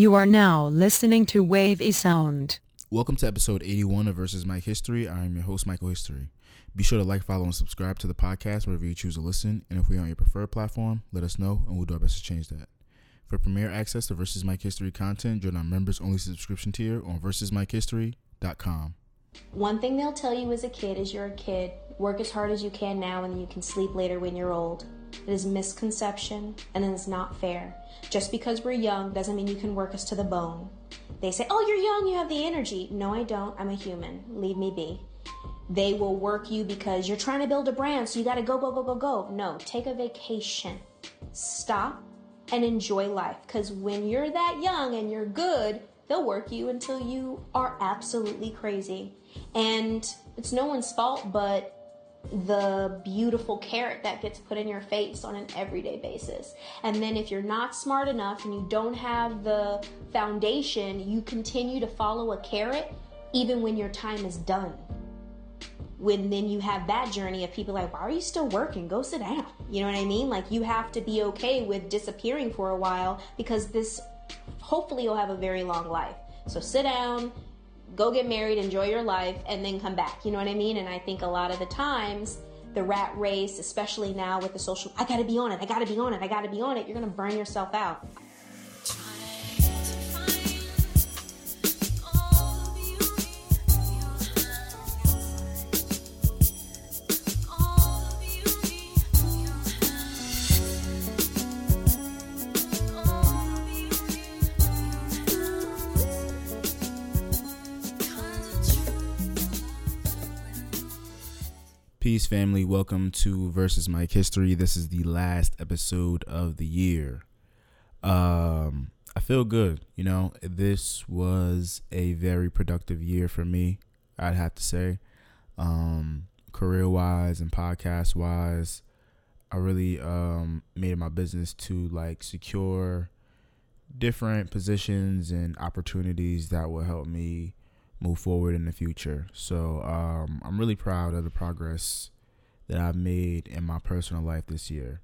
You are now listening to Wavy Sound. Welcome to episode 81 of Versus Mike History. I am your host, Michael History. Be sure to like, follow, and subscribe to the podcast wherever you choose to listen. And if we're on your preferred platform, let us know and we'll do our best to change that. For premier access to Versus Mike History content, join our members only subscription tier on versusmikehistory.com. One thing they'll tell you as a kid is you're a kid. Work as hard as you can now and then you can sleep later when you're old. It is misconception and it is not fair. Just because we're young doesn't mean you can work us to the bone. They say, Oh, you're young, you have the energy. No, I don't. I'm a human. Leave me be. They will work you because you're trying to build a brand, so you gotta go, go, go, go, go. No, take a vacation. Stop and enjoy life. Because when you're that young and you're good, they'll work you until you are absolutely crazy. And it's no one's fault but the beautiful carrot that gets put in your face on an everyday basis. And then if you're not smart enough and you don't have the foundation, you continue to follow a carrot even when your time is done. When then you have that journey of people like, why are you still working? Go sit down. You know what I mean? Like you have to be okay with disappearing for a while because this hopefully you'll have a very long life. So sit down, go get married, enjoy your life, and then come back. You know what I mean? And I think a lot of the times, the rat race, especially now with the social, I gotta be on it, I gotta be on it, I gotta be on it, you're gonna burn yourself out. Peace, family. Welcome to Versus Mike History. This is the last episode of the year. Um, I feel good. You know, this was a very productive year for me. I'd have to say, um, career wise and podcast wise, I really um made my business to like secure different positions and opportunities that will help me move forward in the future. So um, I'm really proud of the progress that I've made in my personal life this year.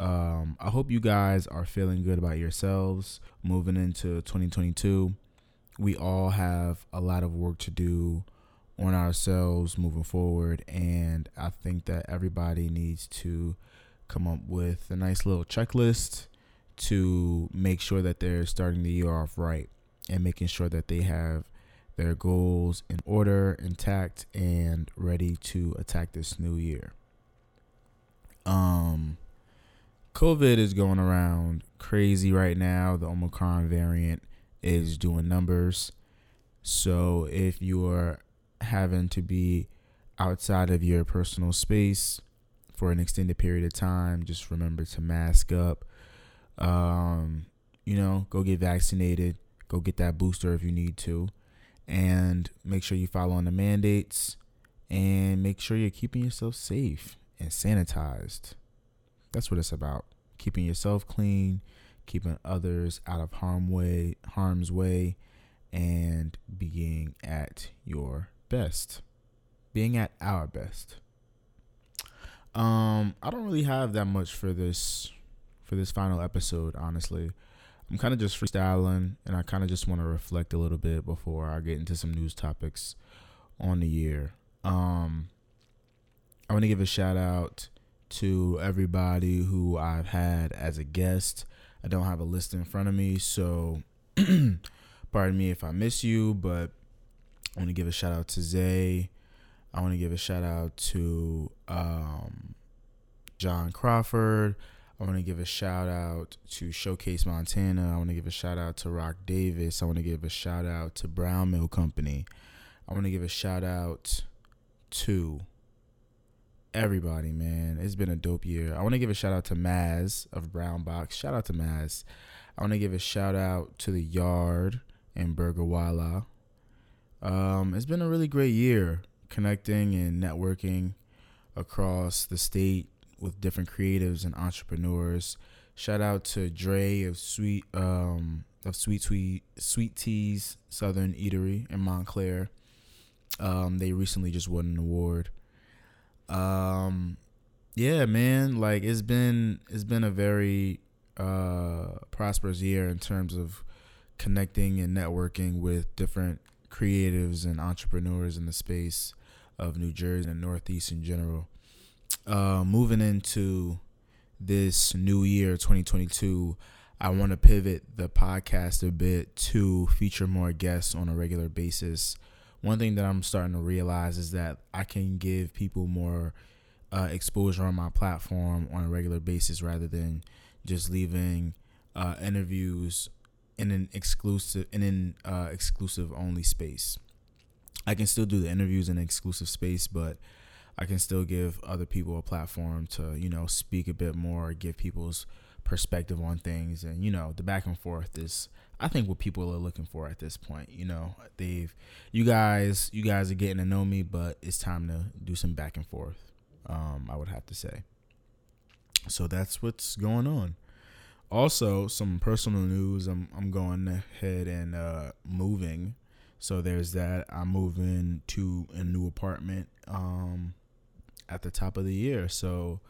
Um, I hope you guys are feeling good about yourselves moving into 2022. We all have a lot of work to do on ourselves moving forward, and I think that everybody needs to come up with a nice little checklist to make sure that they're starting the year off right and making sure that they have their goals in order, intact, and ready to attack this new year. Um, COVID is going around crazy right now. The Omicron variant is doing numbers. So if you are having to be outside of your personal space for an extended period of time, just remember to mask up. Um, you know, go get vaccinated. Go get that booster if you need to and make sure you follow on the mandates and make sure you're keeping yourself safe and sanitized. That's what it's about. Keeping yourself clean, keeping others out of harm way, harm's way, and being at your best. Being at our best. Um, I don't really have that much for this for this final episode, honestly. I'm kind of just freestyling, and I kind of just want to reflect a little bit before I get into some news topics on the year. Um, I want to give a shout out to everybody who I've had as a guest. I don't have a list in front of me, so pardon me if I miss you, but I want to give a shout out to Zay. I want to give a shout out to um, John Crawford. I want to give a shout out to Showcase Montana. I want to give a shout out to Rock Davis. I want to give a shout out to Brown Mill Company. I want to give a shout out to everybody, man. It's been a dope year. I want to give a shout out to Maz of Brown Box. Shout out to Maz. I want to give a shout out to the Yard and Burger Walla. Um, it's been a really great year connecting and networking across the state with different creatives and entrepreneurs. Shout out to Dre of Sweet um, of Sweet Sweet Sweet Teas Southern Eatery in Montclair. Um, they recently just won an award. Um, yeah, man, like it's been it's been a very uh, prosperous year in terms of connecting and networking with different creatives and entrepreneurs in the space of New Jersey and Northeast in general. Uh, moving into this new year, 2022, I want to pivot the podcast a bit to feature more guests on a regular basis. One thing that I'm starting to realize is that I can give people more uh, exposure on my platform on a regular basis rather than just leaving uh, interviews in an exclusive in an uh, exclusive only space. I can still do the interviews in an exclusive space, but I can still give other people a platform to you know speak a bit more, give people's perspective on things, and you know the back and forth is I think what people are looking for at this point. You know they've you guys you guys are getting to know me, but it's time to do some back and forth. Um, I would have to say. So that's what's going on also some personal news i'm, I'm going ahead and uh, moving so there's that i'm moving to a new apartment um, at the top of the year so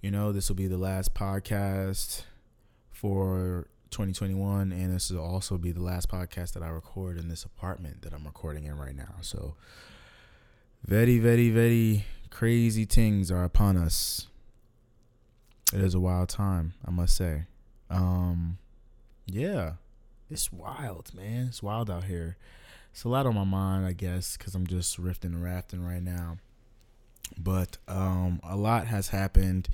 you know this will be the last podcast for 2021 and this will also be the last podcast that i record in this apartment that i'm recording in right now so very very very crazy things are upon us it is a wild time i must say um, yeah, it's wild, man. It's wild out here. It's a lot on my mind, I guess, because I'm just rifting and rafting right now. But um, a lot has happened.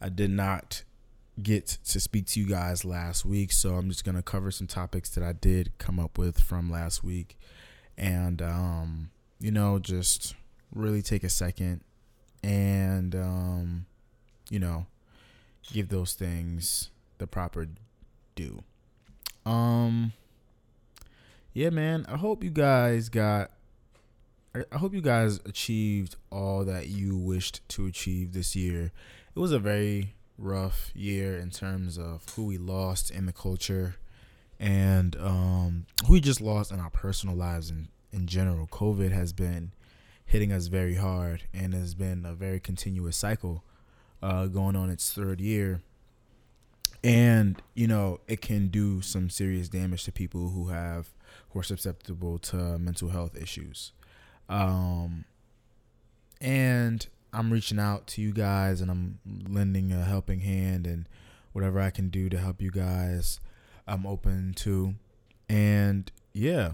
I did not get to speak to you guys last week, so I'm just gonna cover some topics that I did come up with from last week, and um, you know, just really take a second and um, you know, give those things the proper due. Um yeah, man, I hope you guys got I hope you guys achieved all that you wished to achieve this year. It was a very rough year in terms of who we lost in the culture and um, who we just lost in our personal lives in, in general. COVID has been hitting us very hard and has been a very continuous cycle uh, going on its third year and you know it can do some serious damage to people who have who are susceptible to mental health issues um and i'm reaching out to you guys and i'm lending a helping hand and whatever i can do to help you guys i'm open to. And yeah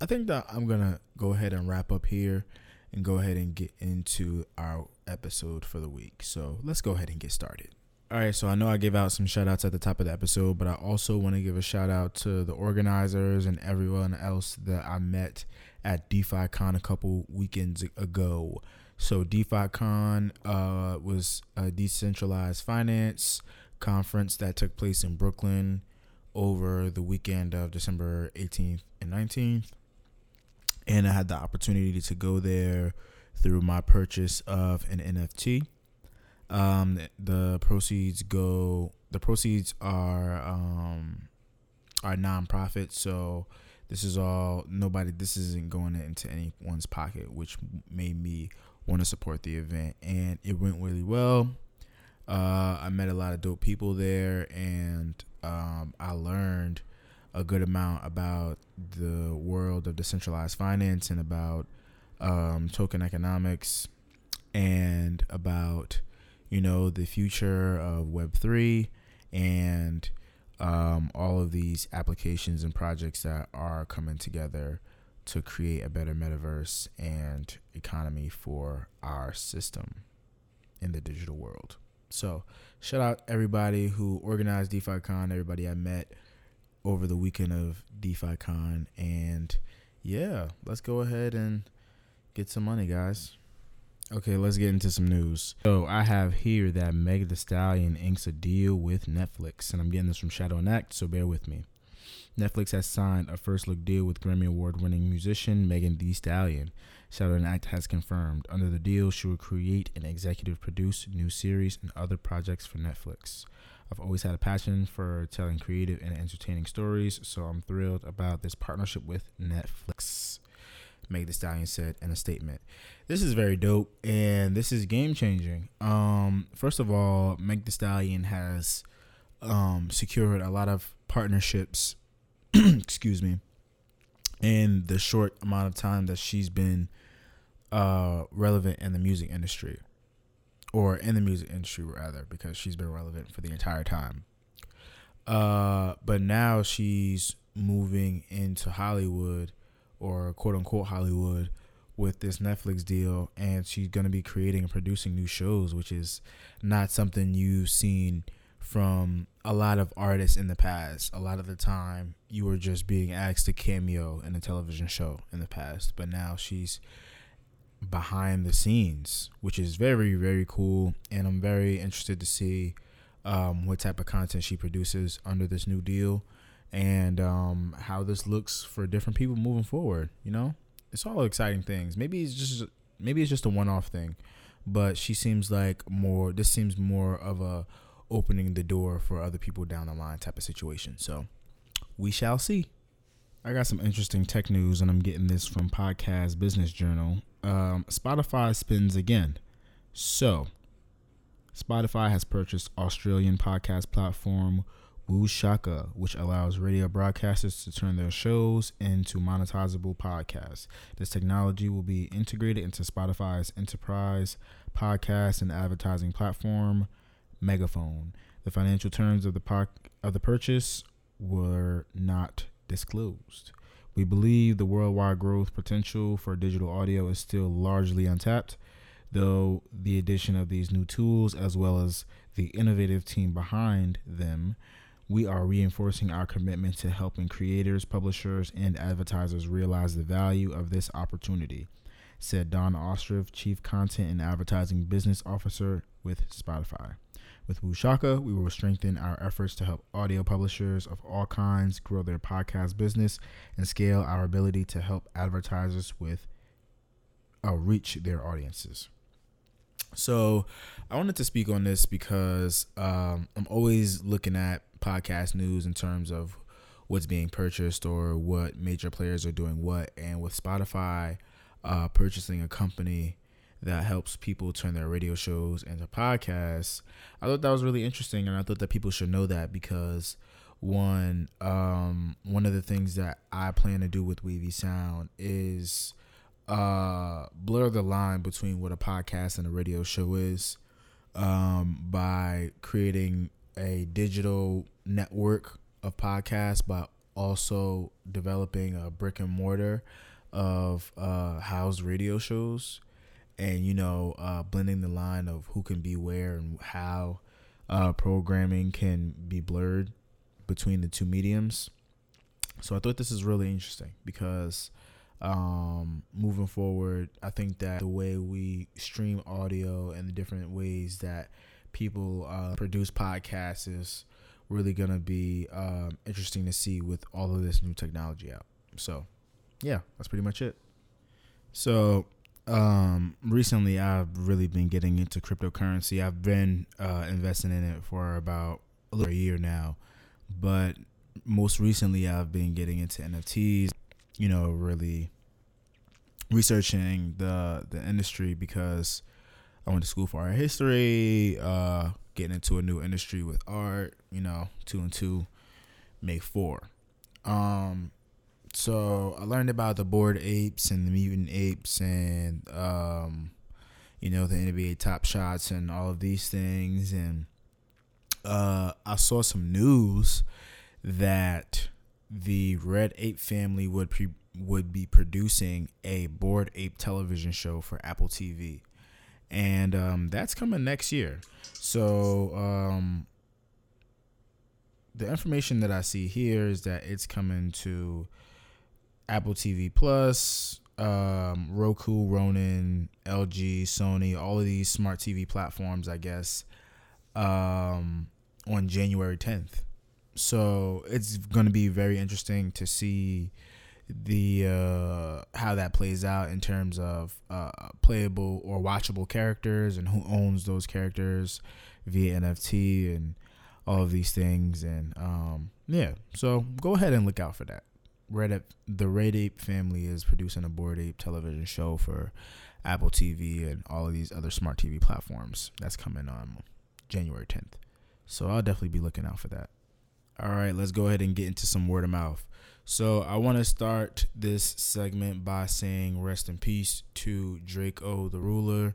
i think that i'm gonna go ahead and wrap up here and go ahead and get into our episode for the week. So let's go ahead and get started all right, so I know I gave out some shout outs at the top of the episode, but I also want to give a shout out to the organizers and everyone else that I met at DeFi Con a couple weekends ago. So DeFi Con uh, was a decentralized finance conference that took place in Brooklyn over the weekend of December 18th and 19th. And I had the opportunity to go there through my purchase of an NFT. Um, the proceeds go. The proceeds are um, are nonprofit, so this is all nobody. This isn't going into anyone's pocket, which made me want to support the event, and it went really well. Uh, I met a lot of dope people there, and um, I learned a good amount about the world of decentralized finance and about um, token economics and about you know, the future of Web3 and um, all of these applications and projects that are coming together to create a better metaverse and economy for our system in the digital world. So, shout out everybody who organized DeFiCon, everybody I met over the weekend of DeFiCon. And yeah, let's go ahead and get some money, guys. Okay, let's get into some news. So I have here that Meg The Stallion inks a deal with Netflix, and I'm getting this from Shadow and Act, so bear with me. Netflix has signed a first look deal with Grammy Award winning musician Megan Thee Stallion. Shadow and Act has confirmed. Under the deal, she will create and executive produce new series and other projects for Netflix. I've always had a passion for telling creative and entertaining stories, so I'm thrilled about this partnership with Netflix. Meg The Stallion said in a statement. This is very dope and this is game changing. Um, first of all, Meg The Stallion has um, secured a lot of partnerships excuse me, in the short amount of time that she's been uh, relevant in the music industry, or in the music industry rather, because she's been relevant for the entire time. Uh, but now she's moving into Hollywood, or quote unquote Hollywood, with this Netflix deal, and she's gonna be creating and producing new shows, which is not something you've seen from a lot of artists in the past. A lot of the time, you were just being asked to cameo in a television show in the past, but now she's behind the scenes, which is very, very cool. And I'm very interested to see um, what type of content she produces under this new deal and um, how this looks for different people moving forward. You know, it's all exciting things. Maybe it's just maybe it's just a one-off thing, but she seems like more. This seems more of a opening the door for other people down the line type of situation. So we shall see. I got some interesting tech news, and I'm getting this from Podcast Business Journal. Um, Spotify spins again. So, Spotify has purchased Australian podcast platform Whooshkaa, which allows radio broadcasters to turn their shows into monetizable podcasts. This technology will be integrated into Spotify's enterprise podcast and advertising platform, Megaphone. The financial terms of the of the purchase were not disclosed. We believe the worldwide growth potential for digital audio is still largely untapped, though the addition of these new tools, as well as the innovative team behind them, we are reinforcing our commitment to helping creators, publishers, and advertisers realize the value of this opportunity, said Dawn Ostroff, Chief Content and Advertising Business Officer with Spotify. With Whooshkaa, we will strengthen our efforts to help audio publishers of all kinds grow their podcast business and scale our ability to help advertisers with uh, reach their audiences. So, I wanted to speak on this because um, I'm always looking at podcast news in terms of what's being purchased or what major players are doing what. And with Spotify uh, purchasing a company that helps people turn their radio shows into podcasts. I thought that was really interesting, and I thought that people should know that because one um, one of the things that I plan to do with Wavy Sound is uh, blur the line between what a podcast and a radio show is um, by creating a digital network of podcasts, but also developing a brick and mortar of uh, house radio shows and you know uh, blending the line of who can be where and how uh, programming can be blurred between the two mediums. So I thought this is really interesting because um, moving forward, I think that the way we stream audio and the different ways that people uh, produce podcasts is really gonna be um, interesting to see with all of this new technology out. So, yeah, that's pretty much it. So um, recently I've really been getting into cryptocurrency. I've been uh, investing in it for about a little a year now, but most recently I've been getting into NFTs. You know, really researching the the industry because I went to school for art history. Uh, getting into a new industry with art. You know, two and two make four. Um, so I learned about the bored apes and the mutant apes and um, you know the NBA top shots and all of these things and uh, I saw some news that the Red Ape family would pre- would be producing a bored ape television show for Apple TV, and um, that's coming next year. So um, the information that I see here is that it's coming to Apple TV Plus, um, Roku, Ronin, LG, Sony, all of these smart TV platforms, I guess, um, on January 10th. So it's going to be very interesting to see the uh, how that plays out in terms of uh, playable or watchable characters and who owns those characters via NFT and all of these things. And um, yeah, so go ahead and look out for that. Red Ape, the Red Ape family is producing a Bored Ape television show for Apple TV and all of these other smart TV platforms. That's coming on January 10th. So I'll definitely be looking out for that. All right, let's go ahead and get into some word of mouth. So I want to start this segment by saying rest in peace to Drakeo the Ruler.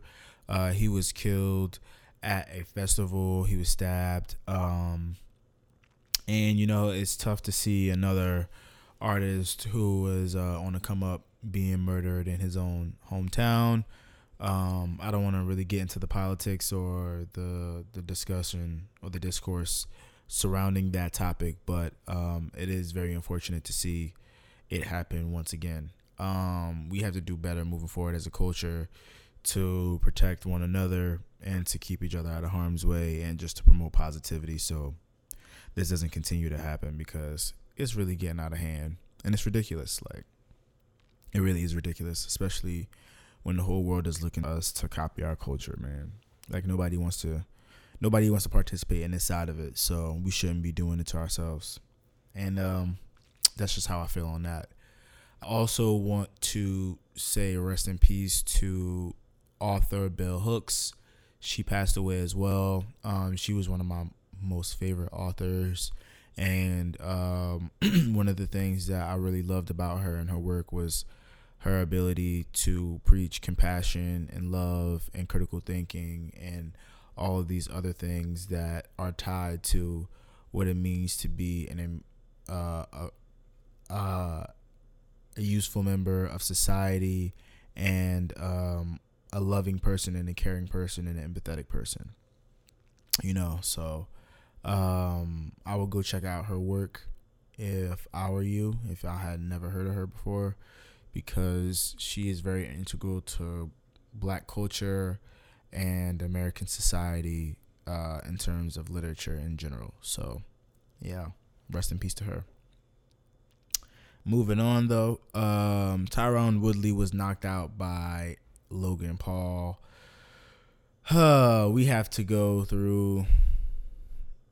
Uh, he was killed at a festival. He was stabbed. Um, and you know it's tough to see another artist who was uh, on the come up being murdered in his own hometown. Um, I don't want to really get into the politics or the the discussion or the discourse surrounding that topic, but um, it is very unfortunate to see it happen once again. Um, we have to do better moving forward as a culture to protect one another and to keep each other out of harm's way and just to promote positivity. So this doesn't continue to happen because it's really getting out of hand and it's ridiculous. Like it really is ridiculous especially when the whole world is looking at us to copy our culture man. Like nobody wants to nobody wants to participate in this side of it so we shouldn't be doing it to ourselves. And um that's just how i feel on that. I also want to say rest in peace to author bell hooks. She passed away as well. Um she was one of my most favorite authors. And um, one of the things that I really loved about her and her work was her ability to preach compassion and love and critical thinking and all of these other things that are tied to what it means to be an uh, a, uh, a useful member of society and um, a loving person and a caring person and an empathetic person. You know, so um, I would go check out her work if I were you, if I had never heard of her before, because she is very integral to black culture and American society uh, in terms of literature in general. So, yeah, rest in peace to her. Moving on though, um, Tyron Woodley was knocked out by Logan Paul. Uh, we have to go through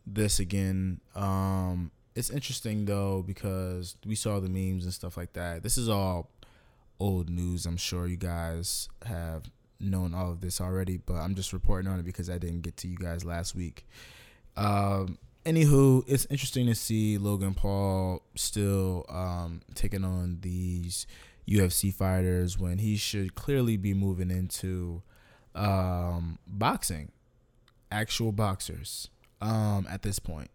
this again. Um, it's interesting though because we saw the memes and stuff like that. This is all old news. I'm sure you guys have known all of this already, but I'm just reporting on it because I didn't get to you guys last week. Um, anywho, it's interesting to see Logan Paul still um, taking on these UFC fighters when he should clearly be moving into um, boxing, actual boxers um, at this point.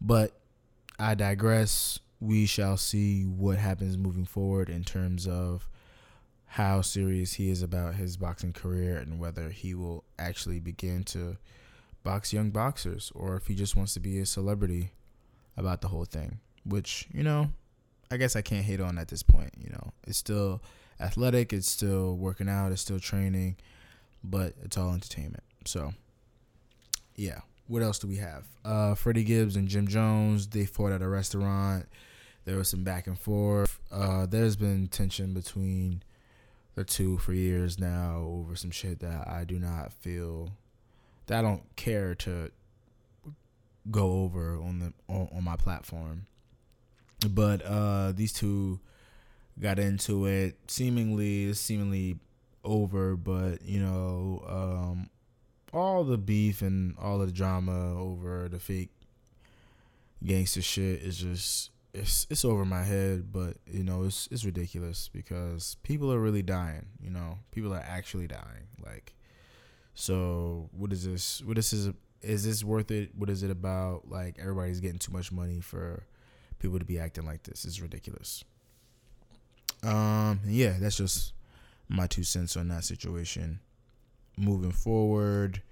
But I digress. We shall see what happens moving forward in terms of how serious he is about his boxing career and whether he will actually begin to box young boxers or if he just wants to be a celebrity about the whole thing. Which, you know, I guess I can't hate on at this point. You know, it's still athletic, it's still working out, it's still training, but it's all entertainment. So, yeah what else do we have? Uh, Freddie Gibbs and Jim Jones they fought at a restaurant. There was some back and forth. Uh, there's been tension between the two for years now over some shit that I do not feel that I don't care to go over on the on, on my platform. But uh, these two got into it. Seemingly, seemingly over, but you know, um, all the beef and all the drama over the fake gangster shit is just it's it's over my head, but you know it's it's ridiculous because people are really dying. You know, people are actually dying. Like, so what is this? What is this? Is this worth it? What is it about? Like everybody's getting too much money for people to be acting like this. It's ridiculous. Um, yeah, that's just my two cents on that situation moving forward.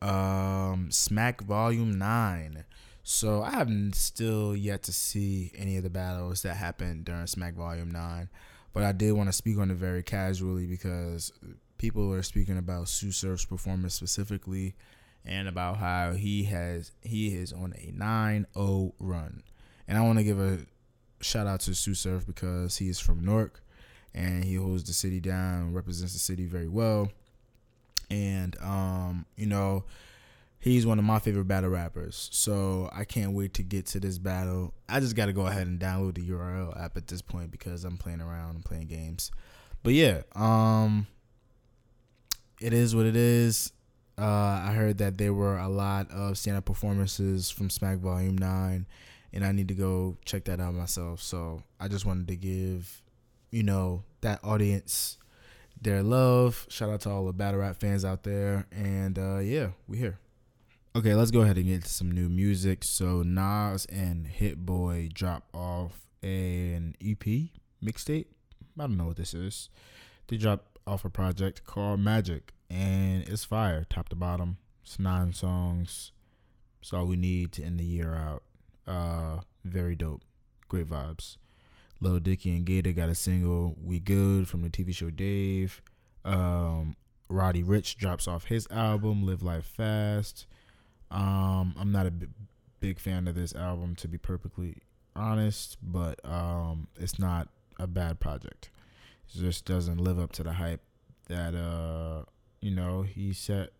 Um, Smack Volume 9. So I haven't still yet to see any of the battles that happened during Smack Volume 9. But I did want to speak on it very casually because people are speaking about Tsu Surf's performance specifically and about how he has he is on a 9-0 run. And I want to give a shout out to Tsu Surf because he is from Newark and he holds the city down, represents the city very well and um, you know, he's one of my favorite battle rappers. So I can't wait to get to this battle. I just got to go ahead and download the URL app at this point because I'm playing around and playing games. But yeah, um, it is what it is. Uh, I heard that there were a lot of stand up performances from Smack Volume 9, and I need to go check that out myself. So I just wanted to give, you know, that audience their love. Shout out to all the battle rap fans out there. And uh, yeah, we here. Okay, let's go ahead and get some new music. So Nas and Hit Boy drop off an EP mixtape. I don't know what this is. They dropped off a project called Magic, and it's fire, top to bottom. It's nine songs. It's all we need to end the year out. Uh, very dope, great vibes. Lil Dicky and GaTa got a single "We Good" from the TV show Dave. Um, Roddy Ricch drops off his album "Live Life Fast." Um, I'm not a b- big fan of this album to be perfectly honest, but um, it's not a bad project. It just doesn't live up to the hype that uh, you know he set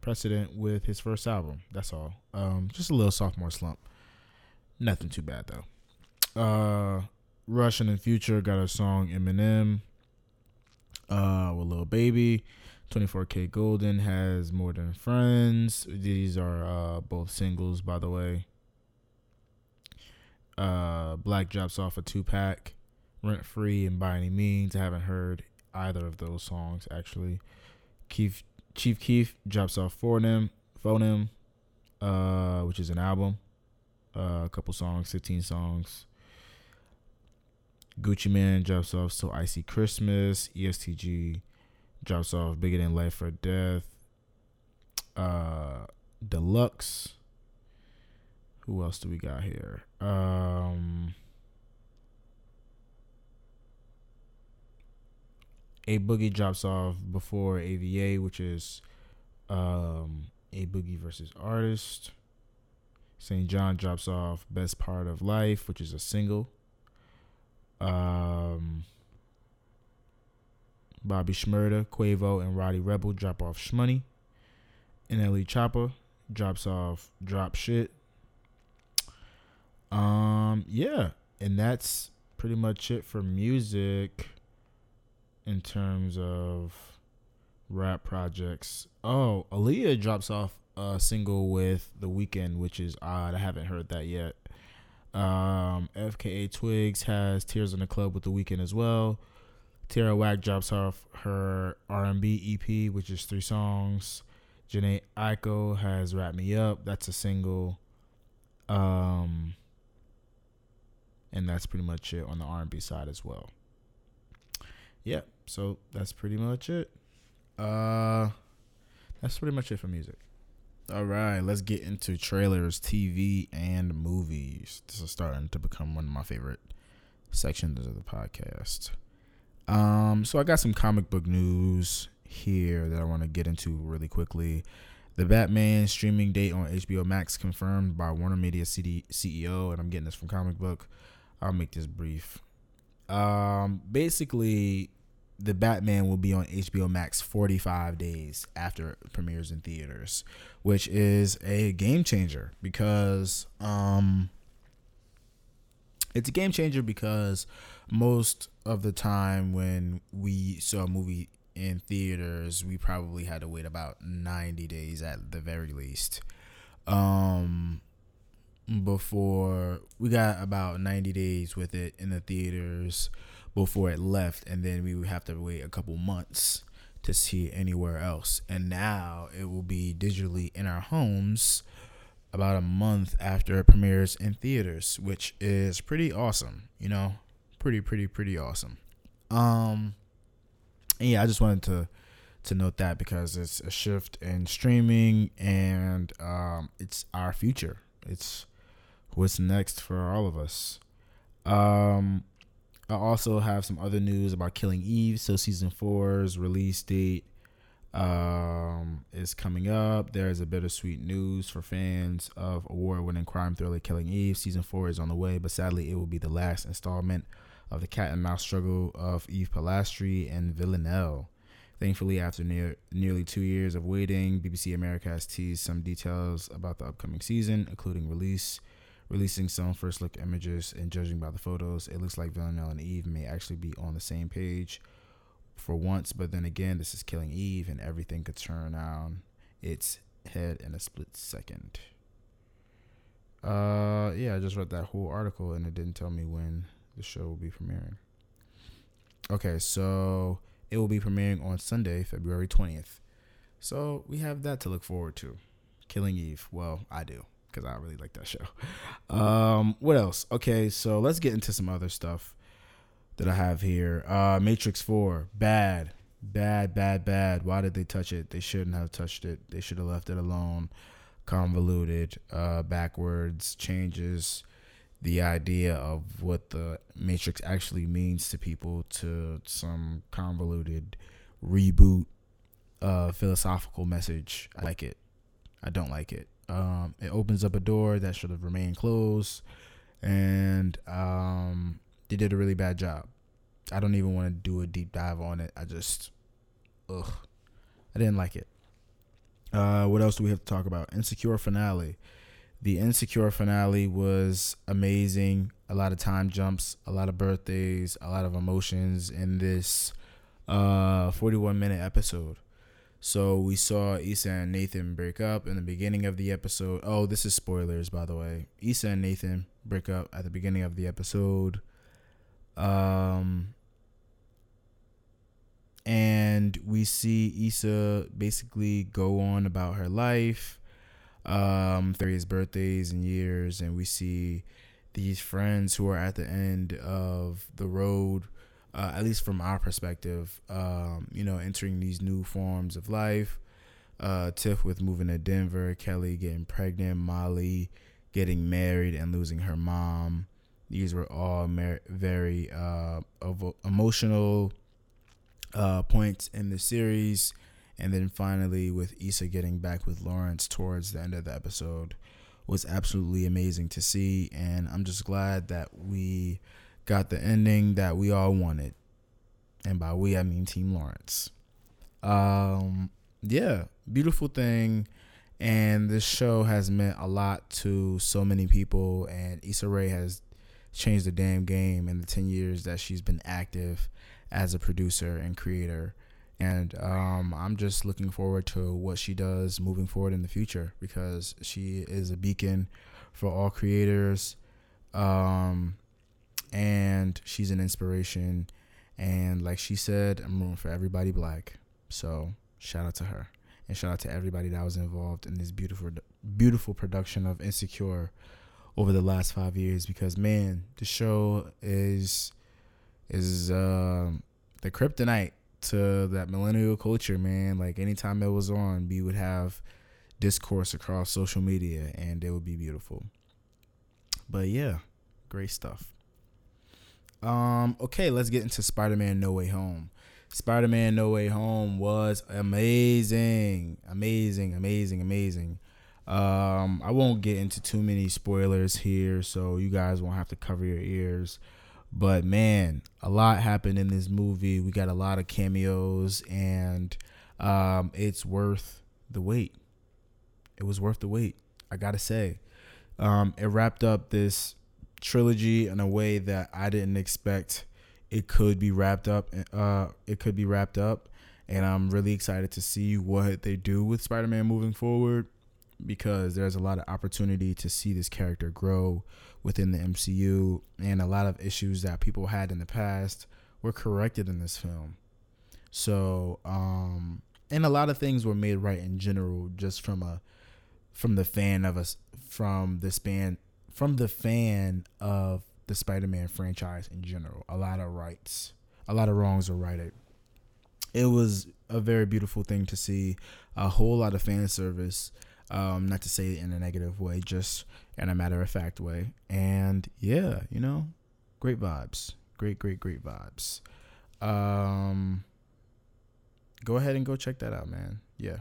precedent with his first album. That's all. Um, just a little sophomore slump. Nothing too bad though. Uh, Russian and Future got a song Eminem. Uh, with Lil Baby. 24kGoldn has More Than Friends. These are uh, both singles, by the way. Uh, Black drops off a two pack. Rent Free and By Any Means. I haven't heard either of those songs actually. Keith Chief Keef drops off 4NEM, 4NEM, uh, which is an album. Uh, a couple songs, 15 songs. Gucci Mane drops off So Icy Christmas. EST Gee drops off Bigger Than Life or Death. Uh, Deluxe. Who else do we got here? Um, A Boogie drops off before AVA, which is um, A Boogie versus Artist. St. John drops off Best Part of Life, which is a single. Um, Bobby Shmurda, Quavo, and Rowdy Rebel drop off Shmoney. NLE Choppa drops off Drop Shit. Um, yeah, and that's pretty much it for music in terms of rap projects. Oh, Aaliyah drops off a single with The Weeknd, which is odd. I haven't heard that yet. Um, FKA Twigs has Tears in the Club with The Weeknd as well. Tierra Whack drops off her R&B EP, which is three songs. Jhené Aiko has Wrap Me Up. That's a single. Um, and that's pretty much it on the R&B side as well. Yeah, so that's pretty much it. Uh, that's pretty much it for music. All right, let's get into trailers, TV, and movies. This is starting to become one of my favorite sections of the podcast. Um, so I got some comic book news here that I want to get into really quickly. The Batman streaming date on HBO Max confirmed by Warner Media CD, CEO, and I'm getting this from Comic Book. I'll make this brief. Um, basically, the Batman will be on HBO Max 45 days after it premieres in theaters, which is a game changer because um, it's a game changer because most of the time when we saw a movie in theaters, we probably had to wait about 90 days at the very least. Um, before we got about 90 days with it in the theaters before it left, and then we would have to wait a couple months to see it anywhere else. And now it will be digitally in our homes about a month after it premieres in theaters, which is pretty awesome. You know, pretty, pretty, pretty awesome. Um, yeah, I just wanted to to note that because it's a shift in streaming and um, it's our future. It's what's next for all of us. Um, I also have some other news about Killing Eve. So season four's release date um, is coming up. There is a bittersweet news for fans of award-winning crime thriller Killing Eve. Season four is on the way, but sadly, it will be the last installment of the cat and mouse struggle of Eve Polastri and Villanelle. Thankfully, after near, nearly two years of waiting, BBC America has teased some details about the upcoming season, including release, releasing some first look images, and judging by the photos, it looks like Villanelle and Eve may actually be on the same page for once. But then again, this is Killing Eve, and everything could turn around its head in a split second. Uh, yeah, I just read that whole article and it didn't tell me when the show will be premiering. Okay, so it will be premiering on Sunday, February 20th. So we have that to look forward to. Killing Eve. Well, I do because I really like that show. Um, what else? Okay, so let's get into some other stuff that I have here. Uh, Matrix 4, bad. Bad, bad, bad. Why did they touch it? They shouldn't have touched it. They should have left it alone convoluted, uh, backwards changes the idea of what the Matrix actually means to people to some convoluted reboot uh, philosophical message. I like it. I don't like it. Um, it opens up a door that should have remained closed, and um, they did a really bad job. I don't even want to do a deep dive on it. I just, ugh, I didn't like it. Uh, what else do we have to talk about? Insecure finale. The Insecure finale was amazing. A lot of time jumps, a lot of birthdays, a lot of emotions in this uh, 41 minute episode. So we saw Issa and Nathan break up in the beginning of the episode. Oh, this is spoilers, by the way. Issa and Nathan break up at the beginning of the episode. Um, and we see Issa basically go on about her life, um, various birthdays and years, and we see these friends who are at the end of the road, uh, at least from our perspective, um, you know, entering these new forms of life. Uh, Tiff with moving to Denver, Kelly getting pregnant, Molly getting married and losing her mom. These were all mer- very uh, emotional uh, points in the series. And then finally, with Issa getting back with Lawrence towards the end of the episode, was absolutely amazing to see. And I'm just glad that we got the ending that we all wanted. And by we, I mean Team Lawrence. Um, yeah, beautiful thing. And this show has meant a lot to so many people. And Issa Rae has changed the damn game in the 10 years that she's been active as a producer and creator. And um, I'm just looking forward to what she does moving forward in the future because she is a beacon for all creators. Um, and she's an inspiration. And like she said, I'm rooting for everybody black. So shout out to her. And shout out to everybody that was involved in this beautiful, beautiful production of Insecure over the last five years because man, the show is is uh, the kryptonite to that millennial culture, man. Like anytime it was on, we would have discourse across social media and it would be beautiful. But yeah, great stuff. Um, okay, let's get into Spider-Man No Way Home. Spider-Man No Way Home was amazing. Amazing, amazing, amazing. Um, I won't get into too many spoilers here, so you guys won't have to cover your ears. But man, a lot happened in this movie. We got a lot of cameos, and um, it's worth the wait. It was worth the wait. I gotta say, um, it wrapped up this trilogy in a way that I didn't expect it could be wrapped up. Uh, it could be wrapped up, and I'm really excited to see what they do with Spider-Man moving forward because there's a lot of opportunity to see this character grow within the MCU, and a lot of issues that people had in the past were corrected in this film. So, um, and a lot of things were made right in general, just from a from the fan of us, from the span, from the fan of the Spider-Man franchise in general. A lot of rights, a lot of wrongs were righted. It was a very beautiful thing to see. A whole lot of fan service um, not to say it in a negative way, just in a matter of fact way. And yeah, you know, great vibes. Great, great, great vibes. Um, go ahead and go check that out, man. Yeah.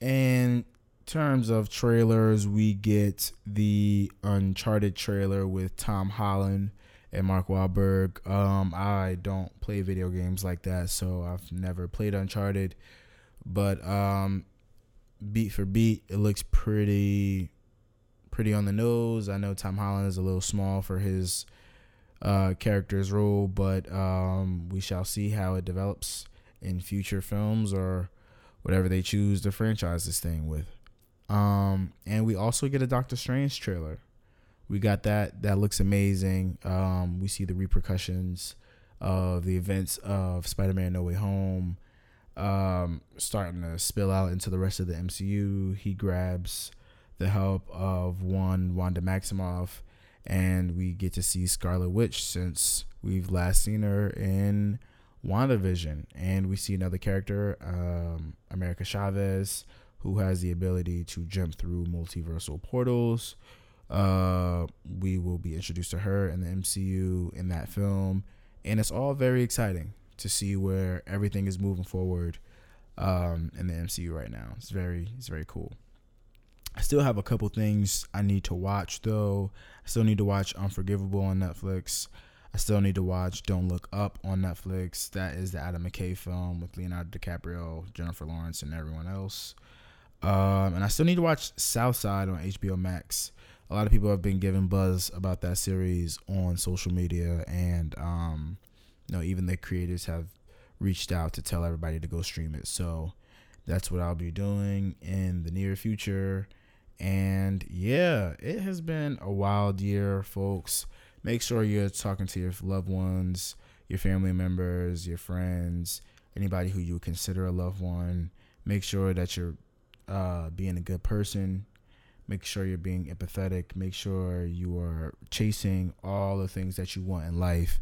In terms of trailers, we get the Uncharted trailer with Tom Holland and Mark Wahlberg. Um, I don't play video games like that, so I've never played Uncharted. But um, beat for beat, it looks pretty pretty on the nose. I know Tom Holland is a little small for his uh, character's role, but um, we shall see how it develops in future films or whatever they choose to franchise this thing with. Um, and we also get a Doctor Strange trailer. We got that. That looks amazing. Um, we see the repercussions of the events of Spider-Man: No Way Home um, starting to spill out into the rest of the MCU. He grabs the help of one Wanda Maximoff, and we get to see Scarlet Witch since we've last seen her in WandaVision. And we see another character, um, America Chavez, who has the ability to jump through multiversal portals. Uh, we will be introduced to her in the MCU in that film, and it's all very exciting to see where everything is moving forward um, in the MCU right now. It's very it's very cool. I still have a couple things I need to watch though. I still need to watch Unforgivable on Netflix. I still need to watch Don't Look Up on Netflix. That is the Adam McKay film with Leonardo DiCaprio, Jennifer Lawrence, and everyone else. Um, and I still need to watch South Side on HBO Max. A lot of people have been giving buzz about that series on social media, and um, you know, even the creators have reached out to tell everybody to go stream it. So that's what I'll be doing in the near future. And yeah, it has been a wild year, folks. Make sure you're talking to your loved ones, your family members, your friends, anybody who you consider a loved one. Make sure that you're uh, being a good person. Make sure you're being empathetic. Make sure you are chasing all the things that you want in life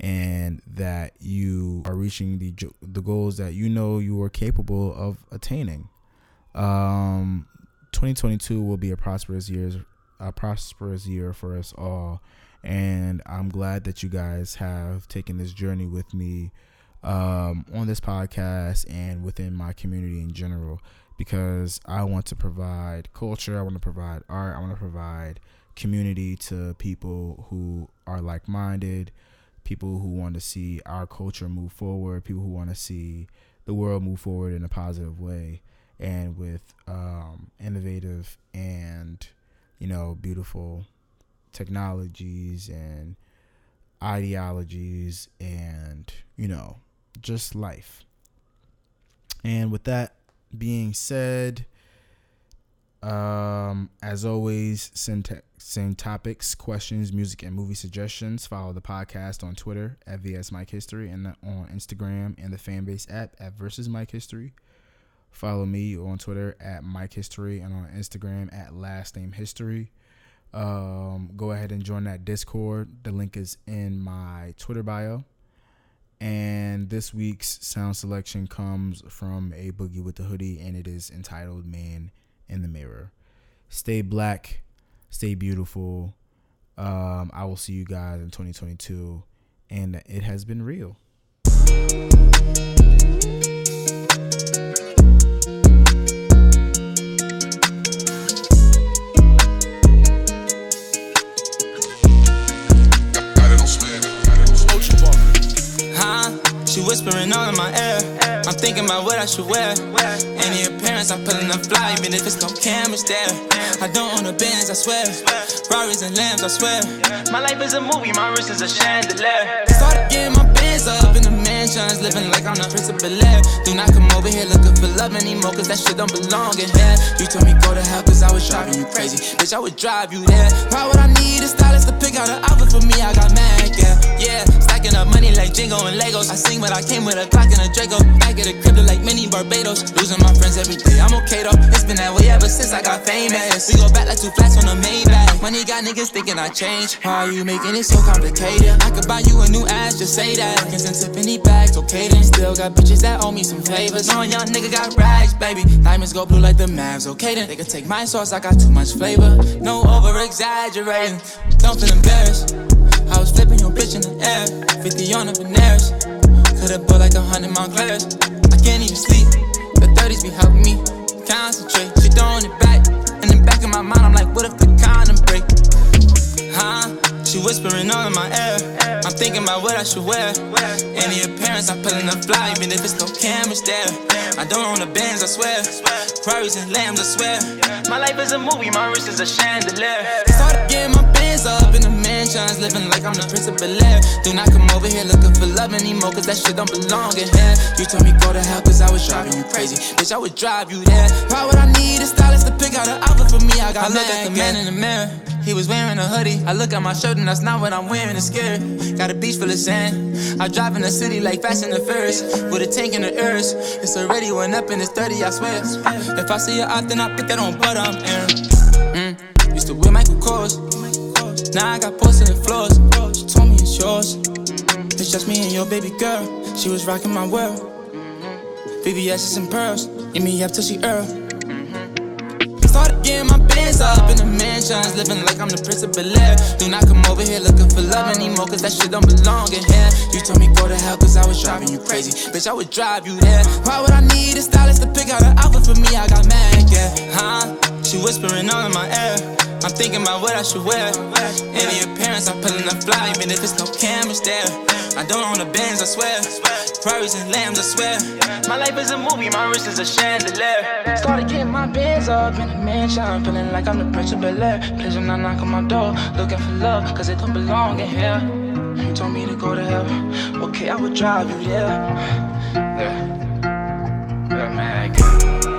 and that you are reaching the the goals that you know you are capable of attaining. Um, 2022 will be a prosperous year, a prosperous year for us all, and I'm glad that you guys have taken this journey with me um, on this podcast and within my community in general. Because I want to provide culture, I want to provide art, I want to provide community to people who are like minded people who want to see our culture move forward, people who want to see the world move forward in a positive way and with um, innovative and you know beautiful technologies and ideologies and you know just life. And with that being said um, as always, te- send topics, questions, music, and movie suggestions. Follow the podcast on Twitter at VS Mike History and on Instagram and the Fanbase app at Versus Mike History. Follow me on Twitter at Mike History and on Instagram at Last Name History. Um, go ahead and join that Discord. The link is in my Twitter bio. And this week's sound selection comes from a boogie with the hoodie, and it is entitled "Man." in the mirror. Stay black, stay beautiful. Um, I will see you guys in 2022, and it has been real. She whispering all in my ear. I'm thinking about what I should wear. Any appearance, I'm pulling a fly, even if it's no cameras there. I don't own a Benz, I swear. Ferraris and lambs, I swear. My life is a movie, my wrist is a chandelier. Started getting my bands up in the mansions, living like I'm the prince of Bel Air. Do not come over here looking for love anymore, cause that shit don't belong in here. You told me go to hell, cause I was driving you crazy. Bitch, I would drive you there. Why would I need a stylist to pick out an outfit for me? I got mad, yeah. Yeah, stacking up money like Jenga and Legos. I sing but I came with a clock and a Draco. Back at the crib like mini Barbados. Losing my friends every day, I'm okay though. It's been that way ever since I got famous. We go back like two flats on the Maybach. Money got niggas thinking I changed. How are you making it so complicated? I could buy you a new ass, just say that. Birkins and Tiffany bags, okay then. Still got bitches that owe me some favors. No young nigga got rags, baby. Diamonds go blue like the Mavs, okay then. They can take my sauce, I got too much flavor. No over exaggerating. Don't feel embarrassed. I was flipping your bitch in the air. 50 on the Veneers. Could've bought like a hundred Monclers. I can't even sleep. The 30s be helping me concentrate. She throwing it back. I wear. Any appearance, I'm pulling a fly, even if it's no cameras there. I don't own the Benz, I swear. Ferraris and lambs, I swear. My life is a movie, my wrist is a chandelier. Started getting my bands up in the man living like I'm the prince of Bel Air. Do not come over here looking for love anymore, cause that shit don't belong in here. You told me go to hell, cause I was driving you crazy. Bitch, I would drive you there. Why would I need a stylist to pick out an outfit for me? I got I look at the man in the mirror. He was wearing a hoodie. I look at my shirt and that's not what I'm wearing. It's scary. Got a beach full of sand. I drive in the city like Fast and the Furious with a tank in the earth. It's already went up and it's 30, I swear. If I see you out, then I put that on butter. I'm airing. Mm. Used to wear Michael Kors. Now I got porcelain floors. She told me it's yours. It's just me and your baby girl. She was rocking my world. VVS's and pearls. Give me up till she Earl. Started getting my bands up in the mansions, living like I'm the prince of Bel Air. Do not come over here looking for love anymore, cause that shit don't belong in here. You told me go to hell cause I was driving you crazy. Bitch, I would drive you there. Why would I need a stylist to pick out an outfit for me? I got mad, yeah. Huh? She whispering all in my ear. I'm thinking about what I should wear. Any appearance, I'm pulling a fly, even if it's no cameras there. I don't own a Benz, I swear. Ferraris and lambs, I swear. My life is a movie, my wrist is a chandelier. Started getting my bands up in the mansion, feeling like I'm the prince of Bel Air. Pleasure not knock on my door, looking for love, cause it don't belong in here. You told me to go to heaven, okay, I would drive you there. Yeah, yeah, man.